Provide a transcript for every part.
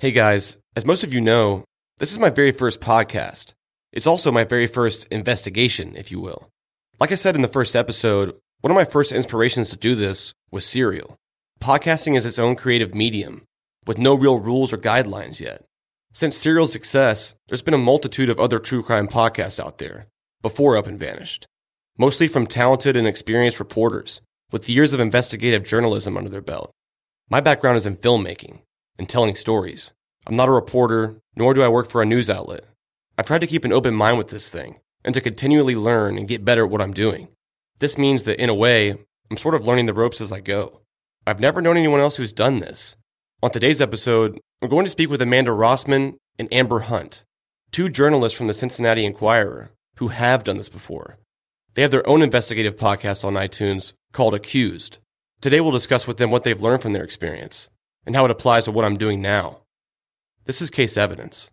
Hey guys, as most of you know, this is my very first podcast. It's also my very first investigation, if you will. Like I said in the first episode, one of my first inspirations to do this was Serial. Podcasting is its own creative medium, with no real rules or guidelines yet. Since Serial's success, there's been a multitude of other true crime podcasts out there, before Up and Vanished, mostly from talented and experienced reporters with years of investigative journalism under their belt. My background is in filmmaking and telling stories. I'm not a reporter, nor do I work for a news outlet. I've tried to keep an open mind with this thing and to continually learn and get better at what I'm doing. This means that, in a way, I'm sort of learning the ropes as I go. I've never known anyone else who's done this. On today's episode, I'm going to speak with Amanda Rossmann and Amber Hunt, two journalists from the Cincinnati Enquirer who have done this before. They have their own investigative podcast on iTunes called Accused. Today, we'll discuss with them what they've learned from their experience and how it applies to what I'm doing now. This is case evidence.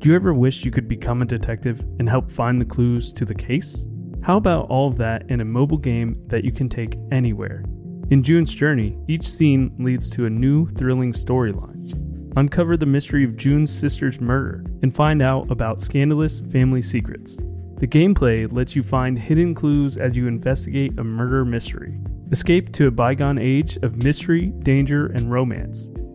Do you ever wish you could become a detective and help find the clues to the case? How about all that in a mobile game that you can take anywhere? In June's Journey, each scene leads to a new, thrilling storyline. Uncover the mystery of June's sister's murder and find out about scandalous family secrets. The gameplay lets you find hidden clues as you investigate a murder mystery. Escape to a bygone age of mystery, danger, and romance.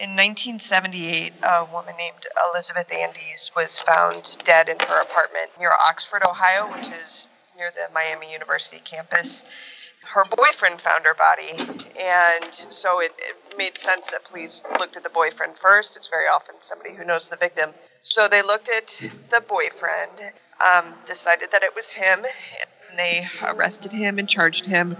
In 1978, a woman named Elizabeth Andes was found dead in her apartment near Oxford, Ohio, which is near the Miami University campus. Her boyfriend found her body, and so it, it made sense that police looked at the boyfriend first. It's very often somebody who knows the victim. So they looked at the boyfriend, um, decided that it was him, and they arrested him and charged him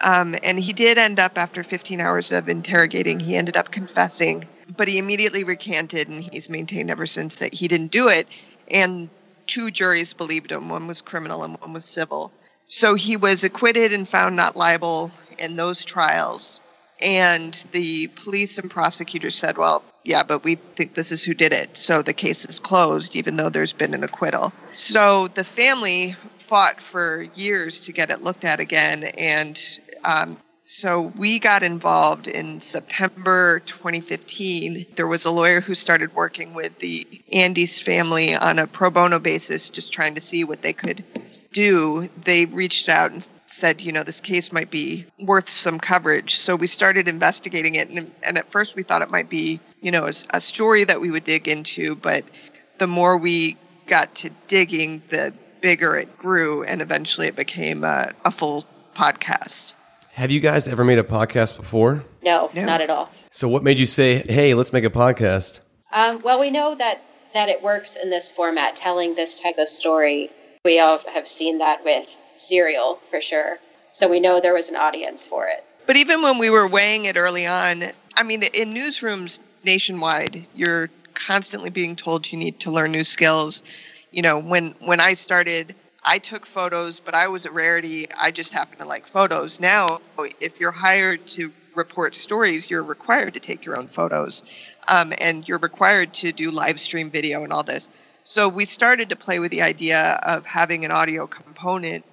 um, and he did end up, after 15 hours of interrogating, he ended up confessing, but he immediately recanted, and he's maintained ever since that he didn't do it. And two juries believed him one was criminal and one was civil. So he was acquitted and found not liable in those trials. And the police and prosecutors said, well, yeah, but we think this is who did it. So the case is closed, even though there's been an acquittal. So the family fought for years to get it looked at again. And um, So we got involved in September 2015. There was a lawyer who started working with the Andes family on a pro bono basis, just trying to see what they could do. They reached out and said, you know, this case might be worth some coverage. So we started investigating it. And, and at first we thought it might be, you know, a, a story that we would dig into. But the more we got to digging, the bigger it grew. And eventually it became a, a full podcast. Have you guys ever made a podcast before? No, No. not at all. So, what made you say, hey, let's make a podcast? Um, well, we know that that it works in this format, telling this type of story. We all have seen that with Serial for sure. So we know there was an audience for it. But even when we were weighing it early on, I mean, in newsrooms nationwide, you're constantly being told you need to learn new skills. You know, when when I started, I took photos, but I was a rarity. I just happened to like photos. Now, if you're hired to report stories, you're required to take your own photos, um, and you're required to do live stream video and all this. So we started to play with the idea of having an audio component,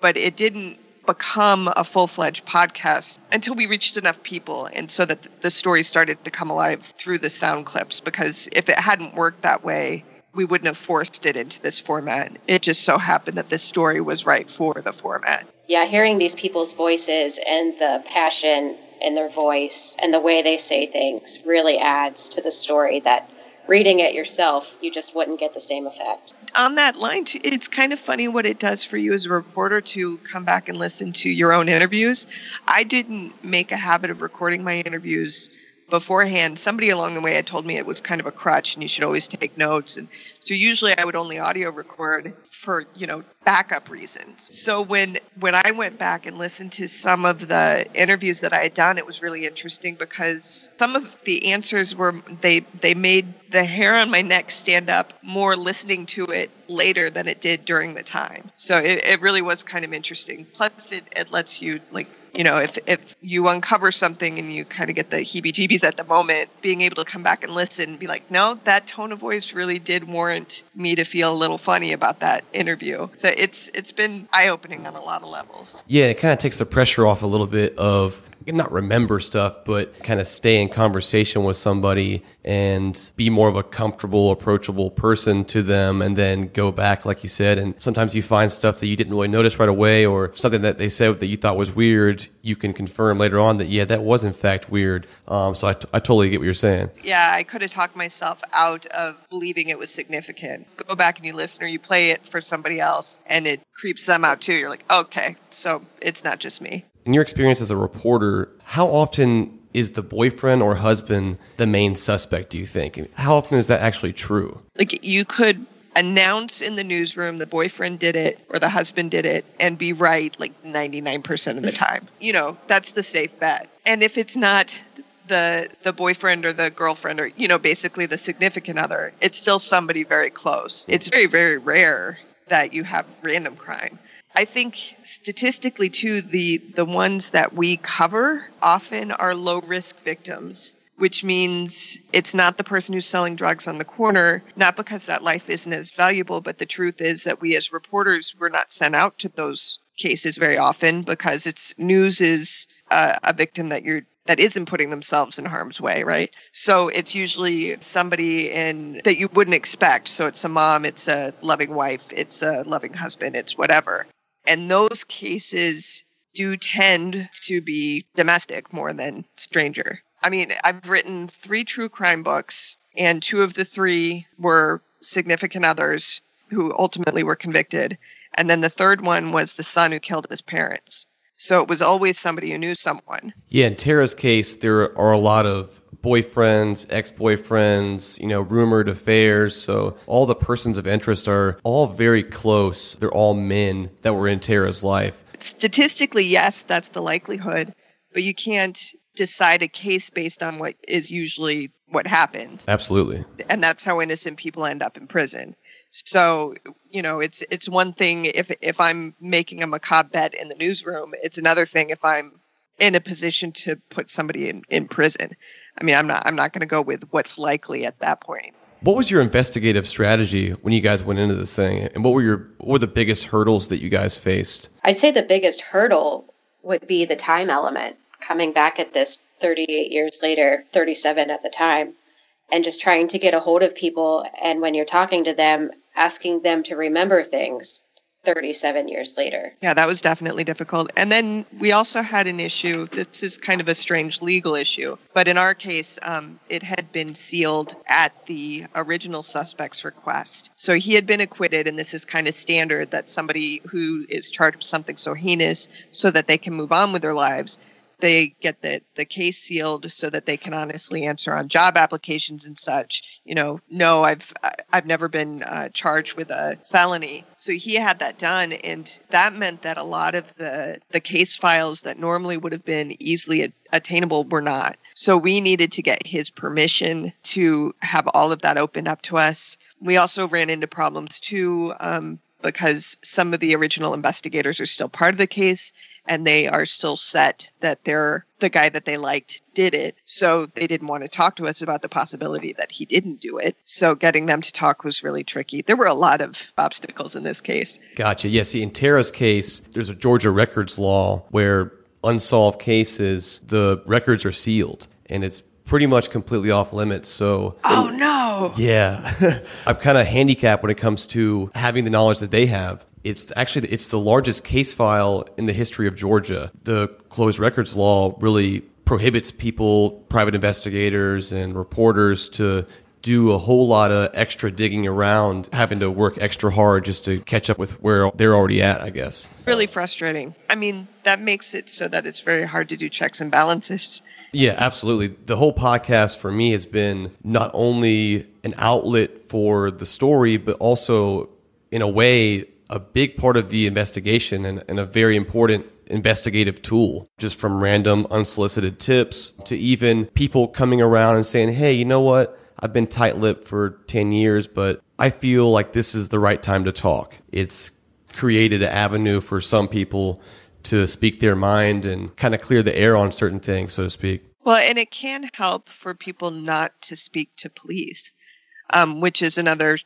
but it didn't become a full-fledged podcast until we reached enough people and so that the story started to come alive through the sound clips because if it hadn't worked that way we wouldn't have forced it into this format. It just so happened that this story was right for the format. Yeah, hearing these people's voices and the passion in their voice and the way they say things really adds to the story that reading it yourself, you just wouldn't get the same effect. on that line too, it's kind of funny what it does for you as a reporter to come back and listen to your own interviews. I didn't make a habit of recording my interviews beforehand somebody along the way had told me it was kind of a crutch and you should always take notes. And so usually i would only audio record for you know backup reasons. So when when i went back and listened to some of the interviews that i had done it was really interesting because some of the answers were they they made the hair on my neck stand up more listening to it later than it did during the time. So it, it really was kind of interesting. Plus it, it lets you like you know, if if you uncover something and you kind of get the heebie-jeebies at the moment, being able to come back and listen and be like, no, that tone of voice really did warrant me to feel a little funny about that interview. So it's it's been eye-opening on a lot of levels. Yeah, it kind of takes the pressure off a little bit of not remember stuff, but kind of stay in conversation with somebody and be more of a comfortable, approachable person to them, and then go back, like you said. And sometimes you find stuff that you didn't really notice right away, or something that they said that you thought was weird. You can confirm later on that yeah, that was in fact weird. Um, so I, t- I totally get what you're saying. Yeah, I could have talked myself out of believing it was significant. Go back and you listen or you play it for somebody else, and it creeps them out too. You're like, okay, so it's not just me. In your experience as a reporter, how often is the boyfriend or husband the main suspect? Do you think? How often is that actually true? like you could announce in the newsroom the boyfriend did it or the husband did it and be right like 99% of the hmm. time you know that's the safe bet and if it's not the the boyfriend or the girlfriend or you know basically the significant other it's still somebody very close hmm. it's very very rare that you have random crime I think statistically too the the ones that we cover often are low risk victims which means it's not the person who's selling drugs on the corner, not because that life isn't as valuable, but the truth is that we as reporters, we're not sent out to those cases very often because it's news is uh, a victim that you're that isn't putting themselves in harm's way, right? So it's usually somebody in that you wouldn't expect. So it's a mom, it's a loving wife, it's a loving husband, it's whatever. And those cases do tend to be domestic more than stranger. I mean, I've written three true crime books, and two of the three were significant others who ultimately were convicted. And then the third one was the son who killed his parents. So it was always somebody who knew someone. Yeah, in Tara's case, there are a lot of boyfriends, ex-boyfriends, you know, rumored affairs. So all the persons of interest are all very close. They're all men that were in Tara's life. Statistically, yes, that's the likelihood, but you can't decide a case based on what is usually what happens. Absolutely. and that's how innocent people end up in prison. So, you know, it's it's one thing if if I'm making a macabre bet in the newsroom, it's another thing if I'm in a position to put somebody in, in prison. I mean, I'm not I'm not going to go with what's likely at that point. What was your investigative strategy when you guys went into this thing? And what were your what were the biggest hurdles that you guys faced? I'd say the biggest hurdle would be the time element coming back at this 38 years later, 37 at the time, and just trying to get a hold of people. And when you're talking to them, asking them to remember things 37 years later. Yeah, that was definitely difficult. And then we also had an issue. This is kind of a strange legal issue, but in our case, um, it had been sealed at the original suspect's request. So he had been acquitted, and this is kind of standard that somebody who is charged with something so heinous so that they can move on with their lives they get the, the case sealed so that they can honestly answer on job applications and such. You know, no, I've I've never been uh, charged with a felony. So he had that done, and that meant that a lot of the the case files that normally would have been easily attainable were not. So we needed to get his permission to have all of that opened up to us. We also ran into problems too. Um, because some of the original investigators are still part of the case and they are still set that they're the guy that they liked did it. So they didn't want to talk to us about the possibility that he didn't do it. So getting them to talk was really tricky. There were a lot of obstacles in this case. Gotcha. Yeah, see, in Tara's case, there's a Georgia records law where unsolved cases, the records are sealed and it's pretty much completely off limits. So, oh no, yeah, I'm kind of handicapped when it comes to having the knowledge that they have. It's actually it's the largest case file in the history of Georgia. The closed records law really prohibits people, private investigators and reporters to do a whole lot of extra digging around, having to work extra hard just to catch up with where they're already at, I guess. Really frustrating. I mean, that makes it so that it's very hard to do checks and balances. Yeah, absolutely. The whole podcast for me has been not only an outlet for the story, but also, in a way, a big part of the investigation and, and, a very important investigative tool, just from random unsolicited tips to even people coming around and saying, hey, you know what? I've been tight lipped for 10 years, but I feel like this is the right time to talk. It's created an avenue for some people to speak their mind and kind of clear the air on certain things, so to speak. Well, and it can help for people not to speak to police, um, which is another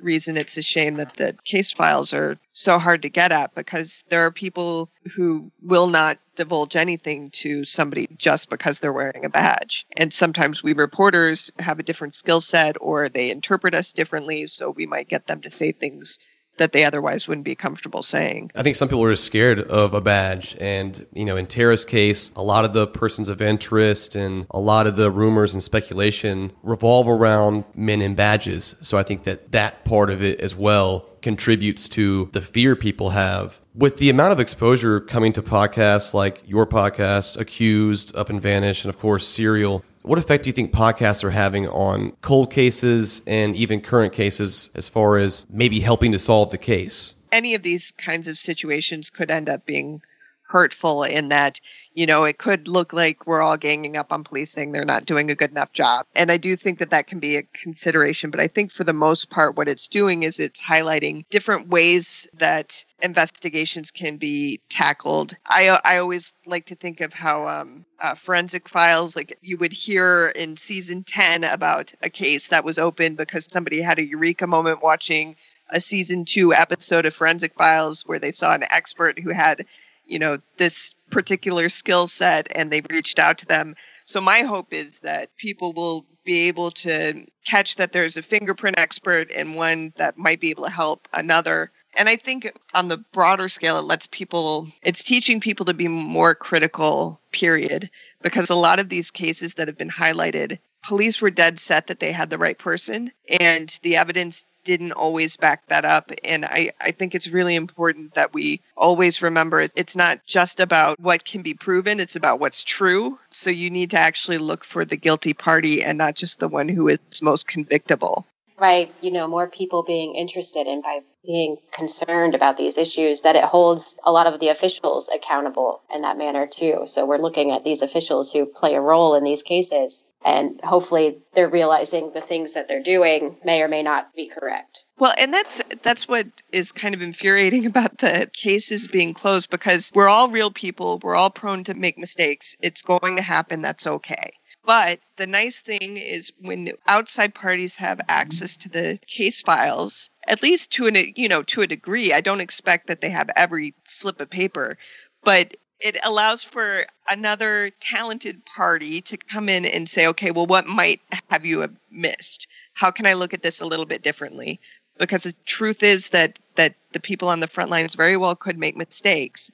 reason it's a shame that the case files are so hard to get at because there are people who will not divulge anything to somebody just because they're wearing a badge. And sometimes we reporters have a different skill set or they interpret us differently, so we might get them to say things that they otherwise wouldn't be comfortable saying. I think some people are scared of a badge. And, you know, in Tara's case, a lot of the persons of interest and a lot of the rumors and speculation revolve around men in badges. So I think that that part of it as well contributes to the fear people have. With the amount of exposure coming to podcasts like your podcast, Accused, Up and Vanish, and of course, Serial, what effect do you think podcasts are having on cold cases and even current cases as far as maybe helping to solve the case? Any of these kinds of situations could end up being hurtful in that, you know, it could look like we're all ganging up on policing. they're not doing a good enough job. And I do think that that can be a consideration. But I think for the most part, what it's doing is it's highlighting different ways that investigations can be tackled. I, I always like to think of how um, uh, forensic files, like you would hear in season 10 about a case that was open because somebody had a eureka moment watching a season two episode of Forensic Files where they saw an expert who had you know this particular skill set and they reached out to them. So my hope is that people will be able to catch that there's a fingerprint expert and one that might be able to help another. And i think on the broader scale it lets people it's teaching people to be more critical period. Because a lot of these cases that have been highlighted police were dead set that they had the right person and the evidence didn't always back that up. And I, I think it's really important that we always remember it's not just about what can be proven, it's about what's true. So you need to actually look for the guilty party and not just the one who is most convictable. By, you know, more people being interested and by being concerned about these issues, that it holds a lot of the officials accountable in that manner too. So we're looking at these officials who play a role in these cases and hopefully they're realizing the things that they're doing may or may not be correct. Well, and that's that's what is kind of infuriating about the cases being closed because we're all real people, we're all prone to make mistakes. It's going to happen, that's okay. But the nice thing is when outside parties have access to the case files, at least to an you know to a degree, I don't expect that they have every slip of paper, but it allows for another talented party to come in and say, okay, well, what might have you missed? How can I look at this a little bit differently? Because the truth is that that the people on the front lines very well could make mistakes,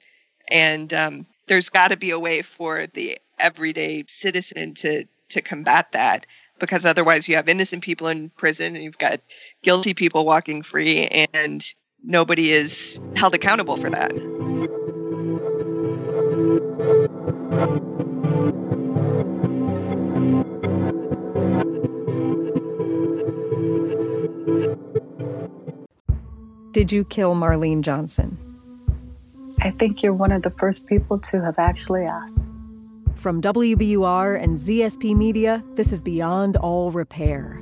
and um, there's got to be a way for the everyday citizen to to combat that. Because otherwise, you have innocent people in prison, and you've got guilty people walking free, and nobody is held accountable for that. Did you kill Marlene Johnson? I think you're one of the first people to have actually asked. From WBUR and ZSP Media, this is Beyond All Repair,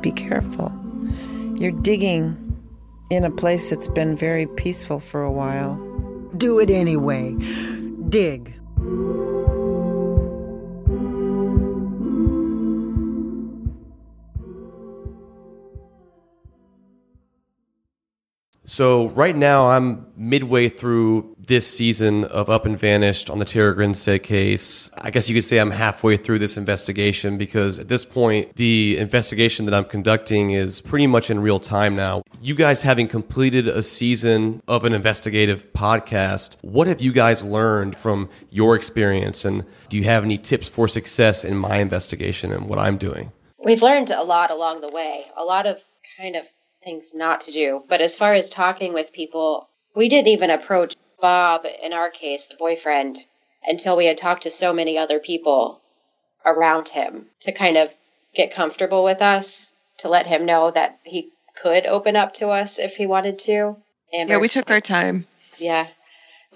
Be careful. You're digging in a place that's been very peaceful for a while. Do it anyway. Dig. So right now I'm midway through this season of Up and Vanished on the Tara Grinstead case. I guess you could say I'm halfway through this investigation because at this point the investigation that I'm conducting is pretty much in real time now. You guys having completed a season of an investigative podcast, what have you guys learned from your experience and do you have any tips for success in my investigation and what I'm doing? We've learned a lot along the way. A lot of kind of things not to do. But as far as talking with people, we didn't even approach Bob, in our case, the boyfriend, until we had talked to so many other people around him to kind of get comfortable with us, to let him know that he could open up to us if he wanted to. Amber, yeah, we took our time. Yeah.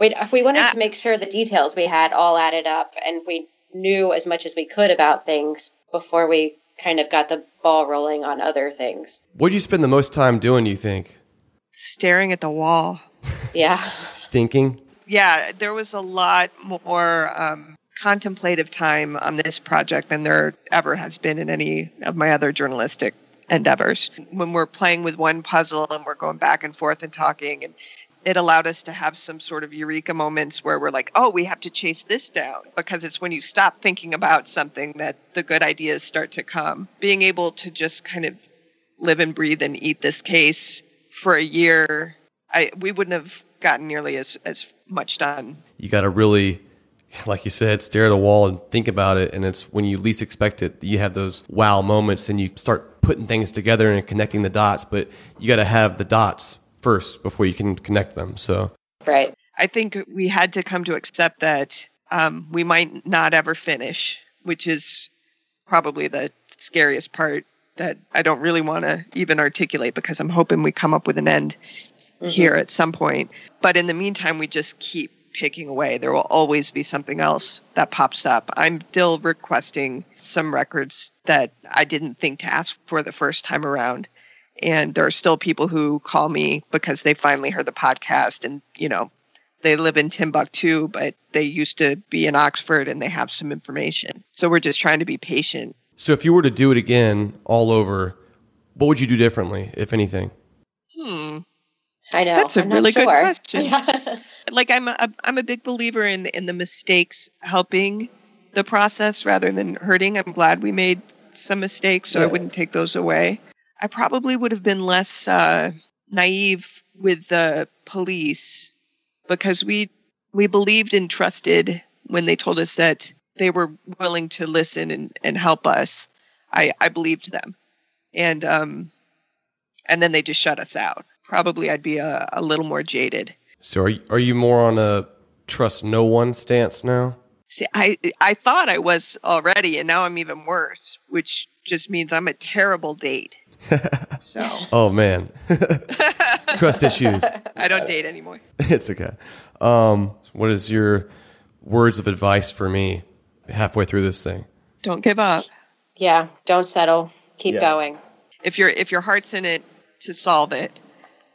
We, we wanted uh, to make sure the details we had all added up and we knew as much as we could about things before we kind of got the ball rolling on other things. What'd you spend the most time doing, you think? Staring at the wall. yeah. Thinking? Yeah, there was a lot more um, contemplative time on this project than there ever has been in any of my other journalistic endeavors. When we're playing with one puzzle and we're going back and forth and talking and it allowed us to have some sort of eureka moments where we're like, oh, we have to chase this down. Because it's when you stop thinking about something that the good ideas start to come. Being able to just kind of live and breathe and eat this case for a year, I we wouldn't have gotten nearly as, as much done. You got to really, like you said, stare at a wall and think about it. And it's when you least expect it, you have those wow moments and you start putting things together and connecting the dots. But you got to have the dots first before you can connect them. So, right. I think we had to come to accept that um, we might not ever finish, which is probably the scariest part that I don't really want to even articulate because I'm hoping we come up with an end mm-hmm. here at some point. But in the meantime, we just keep picking away. There will always be something else that pops up. I'm still requesting some records that I didn't think to ask for the first time around and there are still people who call me because they finally heard the podcast and you know they live in Timbuktu but they used to be in Oxford and they have some information so we're just trying to be patient so if you were to do it again all over what would you do differently if anything hmm I know. That's a I'm really sure. good question. like I'm a, I'm a big believer in in the mistakes helping the process rather than hurting. I'm glad we made some mistakes so yeah. I wouldn't take those away. I probably would have been less uh, naive with the police because we we believed and trusted when they told us that they were willing to listen and, and help us. I, I believed them, and um, and then they just shut us out. Probably I'd be a, a little more jaded. So are you, are you more on a trust no one stance now? See, I I thought I was already, and now I'm even worse, which just means I'm a terrible date. So. oh man, trust issues. I don't date anymore. It's okay. Um, what is your words of advice for me halfway through this thing. Don't give up. Yeah, don't settle. Keep Yeah. going. If your if your heart's in it to solve it,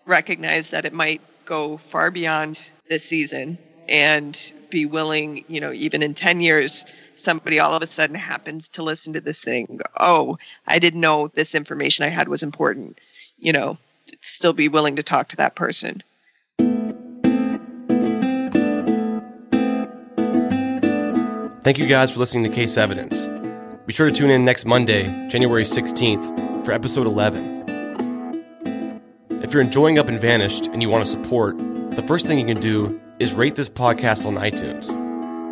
recognize that it might go far beyond this season and be willing, you know, even in 10 years somebody all of a sudden happens to listen to this thing. Oh, I didn't know this information I had was important. You know, still be willing to talk to that person. Thank you guys for listening to Case Evidence. Be sure to tune in next Monday, January 16th, for episode 11. If you're enjoying Up and Vanished and you want to support, the first thing you can do is rate this podcast on iTunes.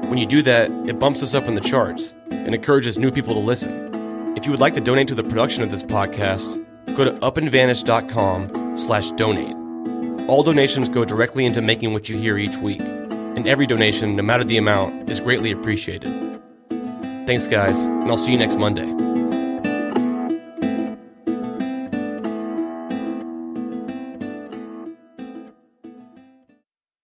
When you do that, it bumps us up in the charts and encourages new people to listen. If you would like to donate to the production of this podcast, go to upandvanish.com slash donate. All donations go directly into making what you hear each week, and every donation, no matter the amount, is greatly appreciated. Thanks, guys, and I'll see you next Monday.